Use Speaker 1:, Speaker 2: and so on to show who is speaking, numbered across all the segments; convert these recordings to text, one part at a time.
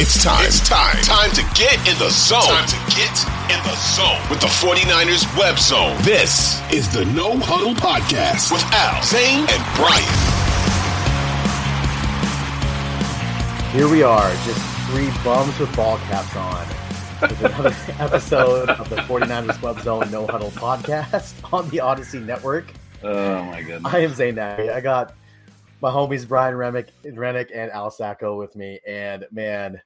Speaker 1: It's time. It's time. Time to get in the zone. Time to get in the zone with the 49ers web zone. This is the No Huddle Podcast with Al, Zane, and Brian.
Speaker 2: Here we are, just three bums with ball caps on. With another episode of the 49ers Web Zone No Huddle Podcast on the Odyssey Network.
Speaker 3: Oh my goodness.
Speaker 2: I am Zane Nagy. I got my homies Brian Remick, Rennick and Al Sacco with me. And man,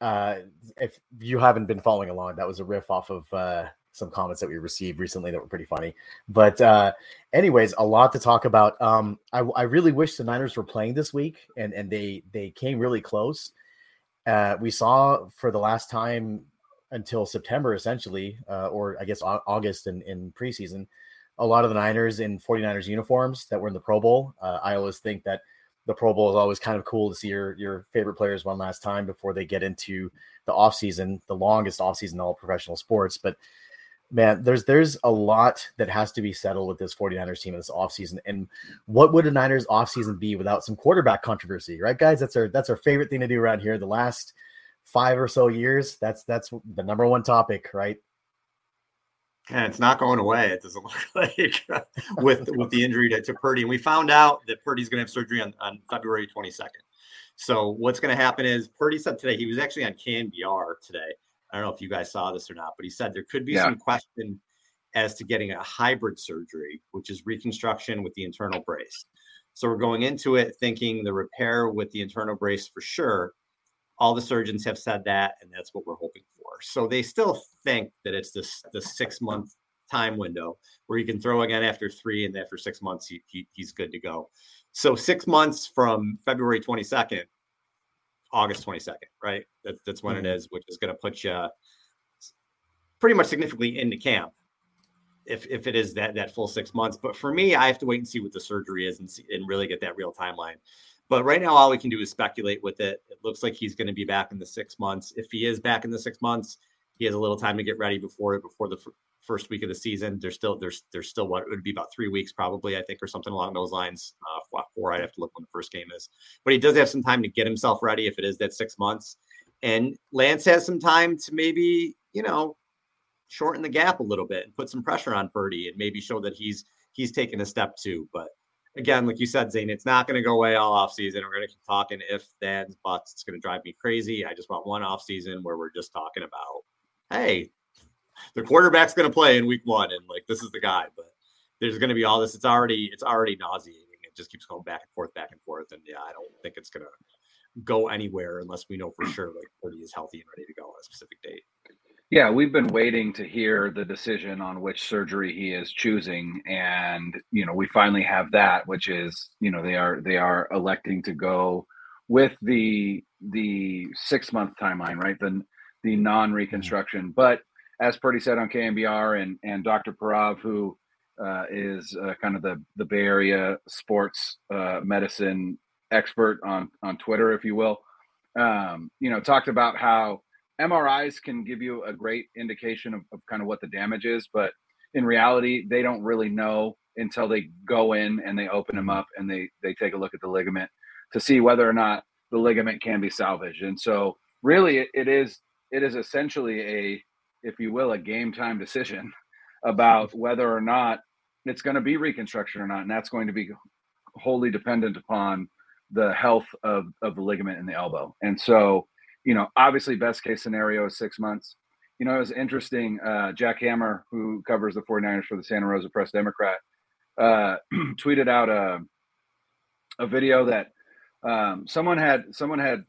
Speaker 2: uh, if you haven't been following along, that was a riff off of uh, some comments that we received recently that were pretty funny. But uh, anyways, a lot to talk about. Um, I, I really wish the Niners were playing this week, and and they they came really close. Uh, we saw for the last time until September, essentially, uh, or I guess August in, in preseason, a lot of the Niners in 49ers uniforms that were in the Pro Bowl. Uh, I always think that the Pro Bowl is always kind of cool to see your your favorite players one last time before they get into the offseason, the longest offseason in all professional sports. But man, there's there's a lot that has to be settled with this 49ers team in this offseason. And what would a Niners offseason be without some quarterback controversy, right, guys? That's our that's our favorite thing to do around here. The last five or so years, that's that's the number one topic, right?
Speaker 3: And it's not going away. It doesn't look like with with the injury to, to Purdy. And we found out that Purdy's going to have surgery on, on February 22nd. So what's going to happen is Purdy said today he was actually on KNBR today. I don't know if you guys saw this or not, but he said there could be yeah. some question as to getting a hybrid surgery, which is reconstruction with the internal brace. So we're going into it thinking the repair with the internal brace for sure. All the surgeons have said that, and that's what we're hoping for. So they still think that it's this the six month time window where you can throw again after three, and then after six months he, he he's good to go. So six months from February 22nd, August 22nd, right? That, that's when mm-hmm. it is, which is going to put you pretty much significantly into camp if if it is that that full six months. But for me, I have to wait and see what the surgery is and see, and really get that real timeline. But right now, all we can do is speculate with it. It looks like he's going to be back in the six months. If he is back in the six months, he has a little time to get ready before before the f- first week of the season. There's still there's there's still what it would be about three weeks probably I think or something along those lines. Uh, four I'd have to look when the first game is. But he does have some time to get himself ready if it is that six months. And Lance has some time to maybe you know shorten the gap a little bit and put some pressure on Purdy and maybe show that he's he's taken a step too. But again, like you said, Zane, it's not going to go away all off season. We're going to keep talking if, then, buts. It's going to drive me crazy. I just want one off season where we're just talking about, hey, the quarterback's going to play in week one, and like this is the guy. But there's going to be all this. It's already it's already nauseating. It just keeps going back and forth, back and forth. And yeah, I don't think it's going to go anywhere unless we know for sure like Purdy is healthy and ready to go on a specific date.
Speaker 4: Yeah, we've been waiting to hear the decision on which surgery he is choosing, and you know we finally have that, which is you know they are they are electing to go with the the six month timeline, right? The the non reconstruction, mm-hmm. but as Purdy said on KNBR and and Dr. Parav, who uh, is uh, kind of the the Bay Area sports uh, medicine expert on on Twitter, if you will, um, you know, talked about how MRIs can give you a great indication of, of kind of what the damage is, but in reality, they don't really know until they go in and they open them up and they they take a look at the ligament to see whether or not the ligament can be salvaged. And so, really, it, it is it is essentially a, if you will, a game time decision about whether or not it's going to be reconstruction or not, and that's going to be wholly dependent upon the health of of the ligament in the elbow. And so, you know, obviously best case scenario is six months. You know, it was interesting. Uh, Jack Hammer, who covers the 49ers for the Santa Rosa Press Democrat, uh, tweeted out a, a video that um, someone had someone had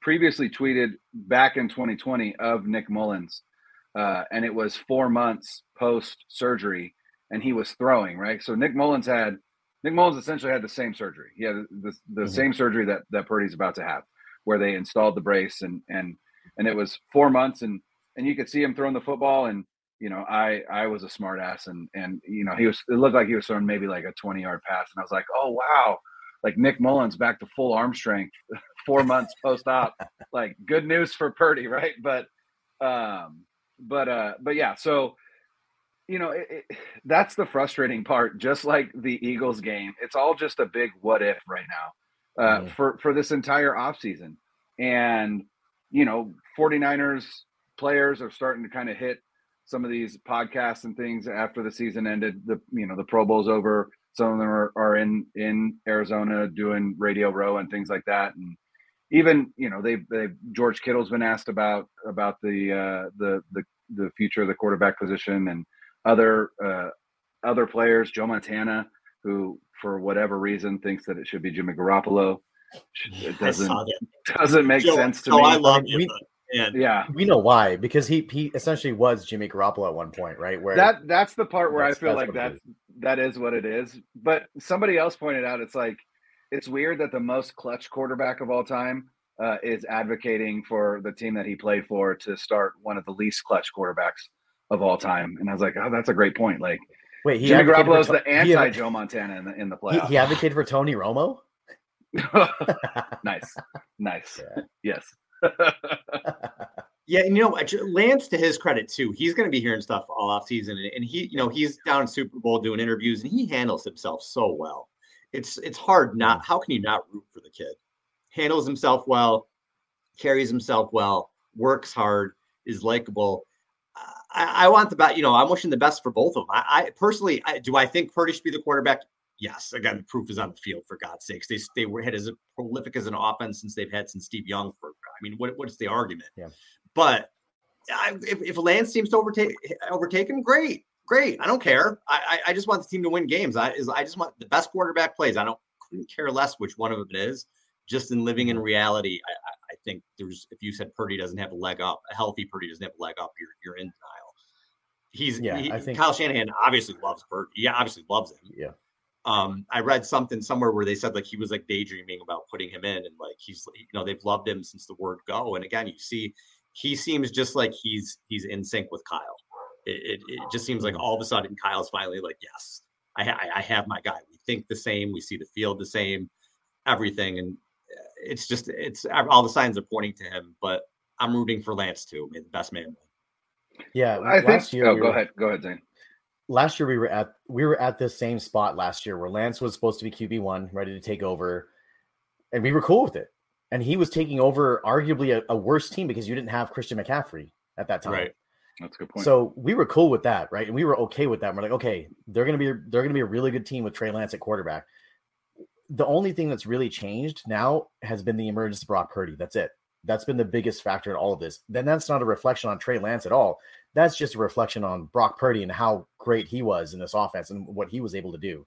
Speaker 4: previously tweeted back in 2020 of Nick Mullens, uh, and it was four months post surgery, and he was throwing right. So Nick Mullens had Nick Mullens essentially had the same surgery. He had the, the mm-hmm. same surgery that that Purdy's about to have, where they installed the brace and and and it was four months and and you could see him throwing the football and you know I I was a smart ass and and you know he was it looked like he was throwing maybe like a 20 yard pass and I was like oh wow. Like Nick Mullens back to full arm strength four months post op like good news for Purdy right? But um but uh but yeah so you know it, it, that's the frustrating part just like the Eagles game. It's all just a big what if right now uh mm-hmm. for for this entire offseason and you know 49ers players are starting to kind of hit some of these podcasts and things after the season ended. The you know the Pro Bowl's over. Some of them are, are in in Arizona doing Radio Row and things like that. And even you know they've they've George Kittle's been asked about about the uh, the the the future of the quarterback position and other uh, other players. Joe Montana, who for whatever reason thinks that it should be Jimmy Garoppolo. It doesn't doesn't make
Speaker 3: Joe,
Speaker 4: sense to
Speaker 3: oh,
Speaker 4: me.
Speaker 3: I love you. And
Speaker 4: yeah,
Speaker 2: we know why because he he essentially was Jimmy Garoppolo at one point, right? Where
Speaker 4: that that's the part where I feel like that that is what it is. But somebody else pointed out it's like it's weird that the most clutch quarterback of all time uh, is advocating for the team that he played for to start one of the least clutch quarterbacks of all time. And I was like, oh, that's a great point. Like,
Speaker 2: wait, he
Speaker 4: Jimmy Garoppolo is the anti Joe Montana in the in the playoffs.
Speaker 2: He, he advocated for Tony Romo.
Speaker 4: nice, nice. Yeah. Yes.
Speaker 3: yeah, and you know, Lance, to his credit too, he's going to be hearing stuff all off season, and he, you know, he's down in Super Bowl doing interviews, and he handles himself so well. It's it's hard not. Mm. How can you not root for the kid? Handles himself well, carries himself well, works hard, is likable. I, I, want the best. You know, I'm wishing the best for both of them. I, I personally, I, do I think Purdy should be the quarterback? Yes, again, the proof is on the field. For God's sakes, they they were had as prolific as an offense since they've had since Steve Young. For I mean, what what's the argument?
Speaker 2: Yeah.
Speaker 3: But I, if, if Lance seems to overtake overtake him, great, great. I don't care. I, I just want the team to win games. I is I just want the best quarterback plays. I don't couldn't care less which one of them it is. Just in living in reality, I, I think there's if you said Purdy doesn't have a leg up, a healthy Purdy doesn't have a leg up, you're you're in denial. He's yeah. He, I think Kyle Shanahan obviously loves Purdy. Yeah, obviously loves him.
Speaker 2: Yeah
Speaker 3: um, I read something somewhere where they said like he was like daydreaming about putting him in, and like he's you know they've loved him since the word go. And again, you see, he seems just like he's he's in sync with Kyle. It, it, it just seems like all of a sudden Kyle's finally like, yes, I, ha- I have my guy. We think the same, we see the field the same, everything, and uh, it's just it's all the signs are pointing to him. But I'm rooting for Lance too. May the best man
Speaker 2: Yeah,
Speaker 4: I think. Year, oh, we go were, ahead. Go ahead, Zane
Speaker 2: last year we were at we were at this same spot last year where Lance was supposed to be QB one, ready to take over, and we were cool with it. And he was taking over arguably a, a worse team because you didn't have Christian McCaffrey at that time.
Speaker 3: Right.
Speaker 4: That's a good point.
Speaker 2: So we were cool with that, right? And we were okay with that. And we're like, okay, they're gonna be they're gonna be a really good team with Trey Lance at quarterback. The only thing that's really changed now has been the emergence of Brock Purdy. That's it. That's been the biggest factor in all of this. Then that's not a reflection on Trey Lance at all. That's just a reflection on Brock Purdy and how great he was in this offense and what he was able to do.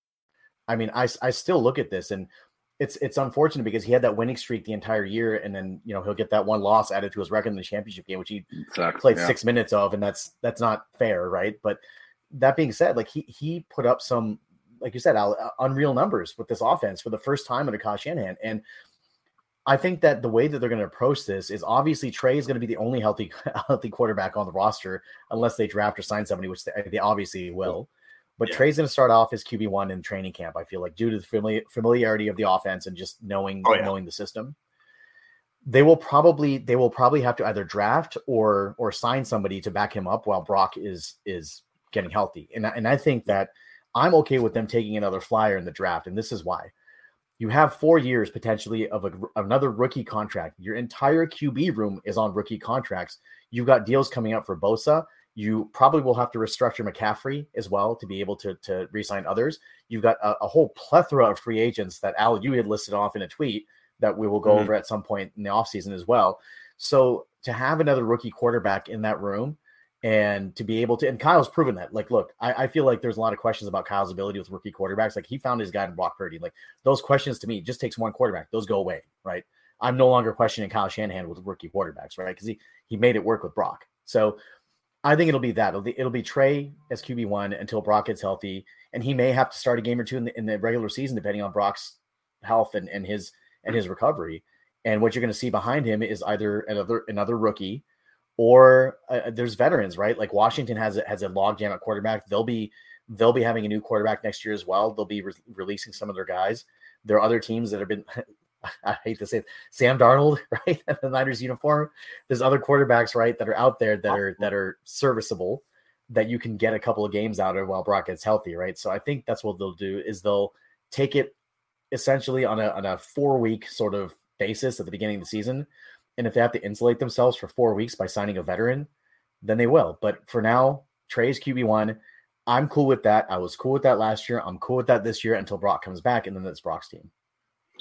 Speaker 2: I mean, I, I still look at this and it's it's unfortunate because he had that winning streak the entire year, and then you know he'll get that one loss added to his record in the championship game, which he played yeah. six minutes of, and that's that's not fair, right? But that being said, like he he put up some, like you said, uh, unreal numbers with this offense for the first time under Kyle Shanahan, and I think that the way that they're going to approach this is obviously Trey is going to be the only healthy healthy quarterback on the roster unless they draft or sign somebody, which they, they obviously will. But yeah. Trey's going to start off as QB one in training camp. I feel like due to the familiar, familiarity of the offense and just knowing oh, yeah. knowing the system, they will probably they will probably have to either draft or or sign somebody to back him up while Brock is is getting healthy. And and I think that I'm okay with them taking another flyer in the draft, and this is why. You have four years potentially of a, another rookie contract. Your entire QB room is on rookie contracts. You've got deals coming up for Bosa. You probably will have to restructure McCaffrey as well to be able to, to re-sign others. You've got a, a whole plethora of free agents that Al, you had listed off in a tweet that we will go mm-hmm. over at some point in the offseason as well. So to have another rookie quarterback in that room and to be able to, and Kyle's proven that. Like, look, I, I, feel like there's a lot of questions about Kyle's ability with rookie quarterbacks. Like, he found his guy in Brock Purdy. Like, those questions to me just takes one quarterback; those go away, right? I'm no longer questioning Kyle Shanahan with rookie quarterbacks, right? Because he he made it work with Brock. So I think it'll be that. It'll be, it'll be Trey as QB one until Brock gets healthy, and he may have to start a game or two in the, in the regular season depending on Brock's health and, and his and his recovery. And what you're going to see behind him is either another another rookie, or uh, there's veterans, right? Like Washington has a, has a logjam at quarterback. They'll be they'll be having a new quarterback next year as well. They'll be re- releasing some of their guys. There are other teams that have been. I hate to say it, Sam Darnold, right? The Niners uniform. There's other quarterbacks, right, that are out there that are that are serviceable that you can get a couple of games out of while Brock gets healthy, right? So I think that's what they'll do is they'll take it essentially on a on a four week sort of basis at the beginning of the season. And if they have to insulate themselves for four weeks by signing a veteran, then they will. But for now, Trey's QB1. I'm cool with that. I was cool with that last year. I'm cool with that this year until Brock comes back, and then it's Brock's team.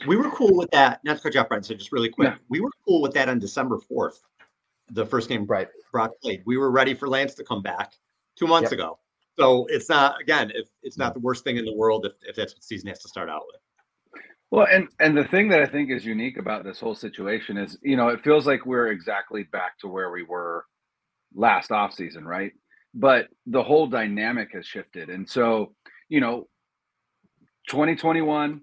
Speaker 3: We were cool with that. Not to cut you off, Brian. So just really quick, yeah. we were cool with that on December 4th, the first game right. Brock played. We were ready for Lance to come back two months yep. ago. So it's not again, if it's not the worst thing in the world if, if that's what season has to start out with.
Speaker 4: Well, and and the thing that I think is unique about this whole situation is, you know, it feels like we're exactly back to where we were last off season, right? But the whole dynamic has shifted. And so, you know, 2021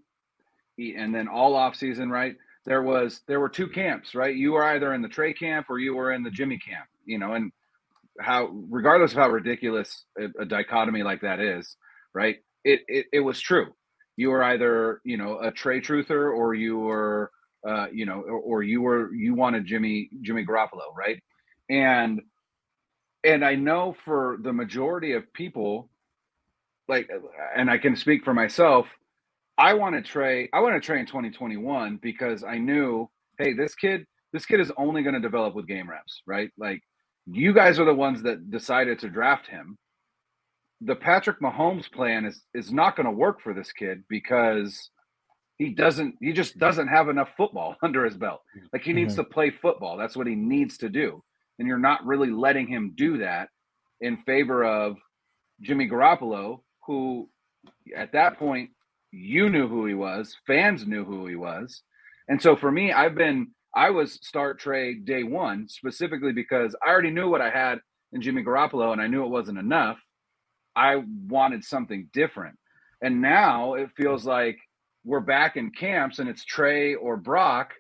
Speaker 4: and then all off season, right? There was there were two camps, right? You were either in the Trey camp or you were in the Jimmy camp, you know, and how regardless of how ridiculous a, a dichotomy like that is, right? It, it it was true you were either you know a Trey truther or you were uh, you know or, or, you were you wanted Jimmy Jimmy Garoppolo, right? And and I know for the majority of people, like, and I can speak for myself. I want to Trey. I want to Trey in 2021 because I knew, hey, this kid, this kid is only going to develop with game reps, right? Like, you guys are the ones that decided to draft him the Patrick Mahomes plan is is not going to work for this kid because he doesn't he just doesn't have enough football under his belt. Like he needs mm-hmm. to play football. That's what he needs to do. And you're not really letting him do that in favor of Jimmy Garoppolo, who at that point you knew who he was, fans knew who he was. And so for me, I've been I was start Trey day one specifically because I already knew what I had in Jimmy Garoppolo and I knew it wasn't enough. I wanted something different. And now it feels like we're back in camps and it's Trey or Brock,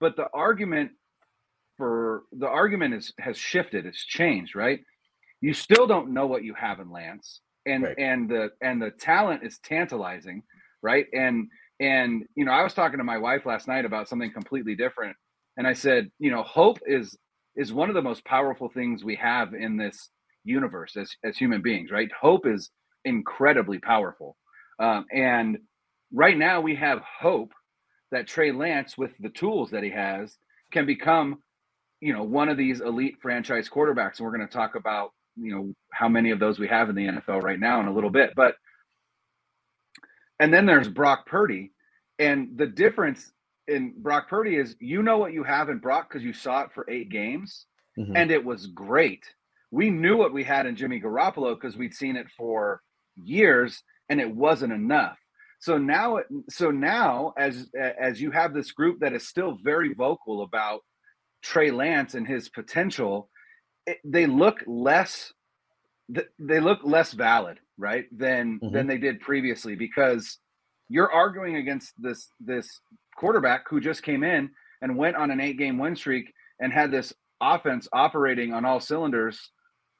Speaker 4: but the argument for the argument is has shifted, it's changed, right? You still don't know what you have in Lance. And right. and the and the talent is tantalizing, right? And and you know, I was talking to my wife last night about something completely different. And I said, you know, hope is is one of the most powerful things we have in this universe as, as human beings, right? Hope is incredibly powerful. Um, and right now we have hope that Trey Lance, with the tools that he has, can become, you know, one of these elite franchise quarterbacks. And we're going to talk about, you know, how many of those we have in the NFL right now in a little bit. But, and then there's Brock Purdy. And the difference in Brock Purdy is you know what you have in Brock because you saw it for eight games mm-hmm. and it was great we knew what we had in Jimmy Garoppolo because we'd seen it for years and it wasn't enough. So now, so now, as as you have this group that is still very vocal about Trey Lance and his potential, it, they look less, they look less valid, right, than mm-hmm. than they did previously because you're arguing against this this quarterback who just came in and went on an eight game win streak and had this offense operating on all cylinders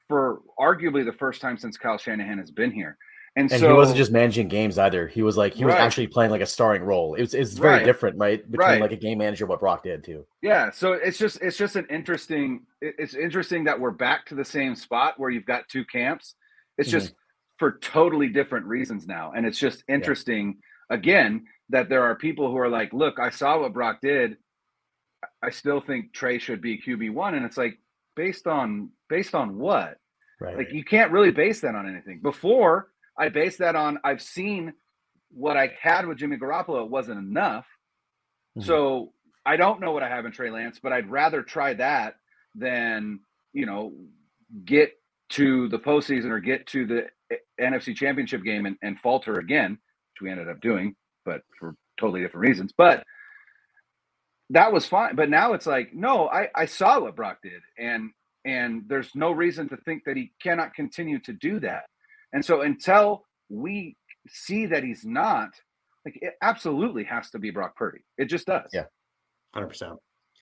Speaker 4: for arguably the first time since Kyle Shanahan has been here.
Speaker 2: And, and so, he wasn't just managing games either. He was like he was right. actually playing like a starring role. It's it's very right. different, right? Between right. like a game manager, what Brock did too.
Speaker 4: Yeah. So it's just it's just an interesting. It's interesting that we're back to the same spot where you've got two camps. It's just mm-hmm. for totally different reasons now, and it's just interesting. Yeah. Again, that there are people who are like, look, I saw what Brock did. I still think Trey should be QB one, and it's like based on based on what?
Speaker 2: Right.
Speaker 4: Like you can't really base that on anything. Before I base that on I've seen what I had with Jimmy Garoppolo it wasn't enough. Mm-hmm. So I don't know what I have in Trey Lance, but I'd rather try that than you know get to the postseason or get to the NFC Championship game and, and falter again, which we ended up doing, but for totally different reasons. But that was fine. But now it's like, no, I, I saw what Brock did, and and there's no reason to think that he cannot continue to do that. And so until we see that he's not, like it absolutely has to be Brock Purdy. It just does.
Speaker 2: Yeah.
Speaker 3: Hundred percent.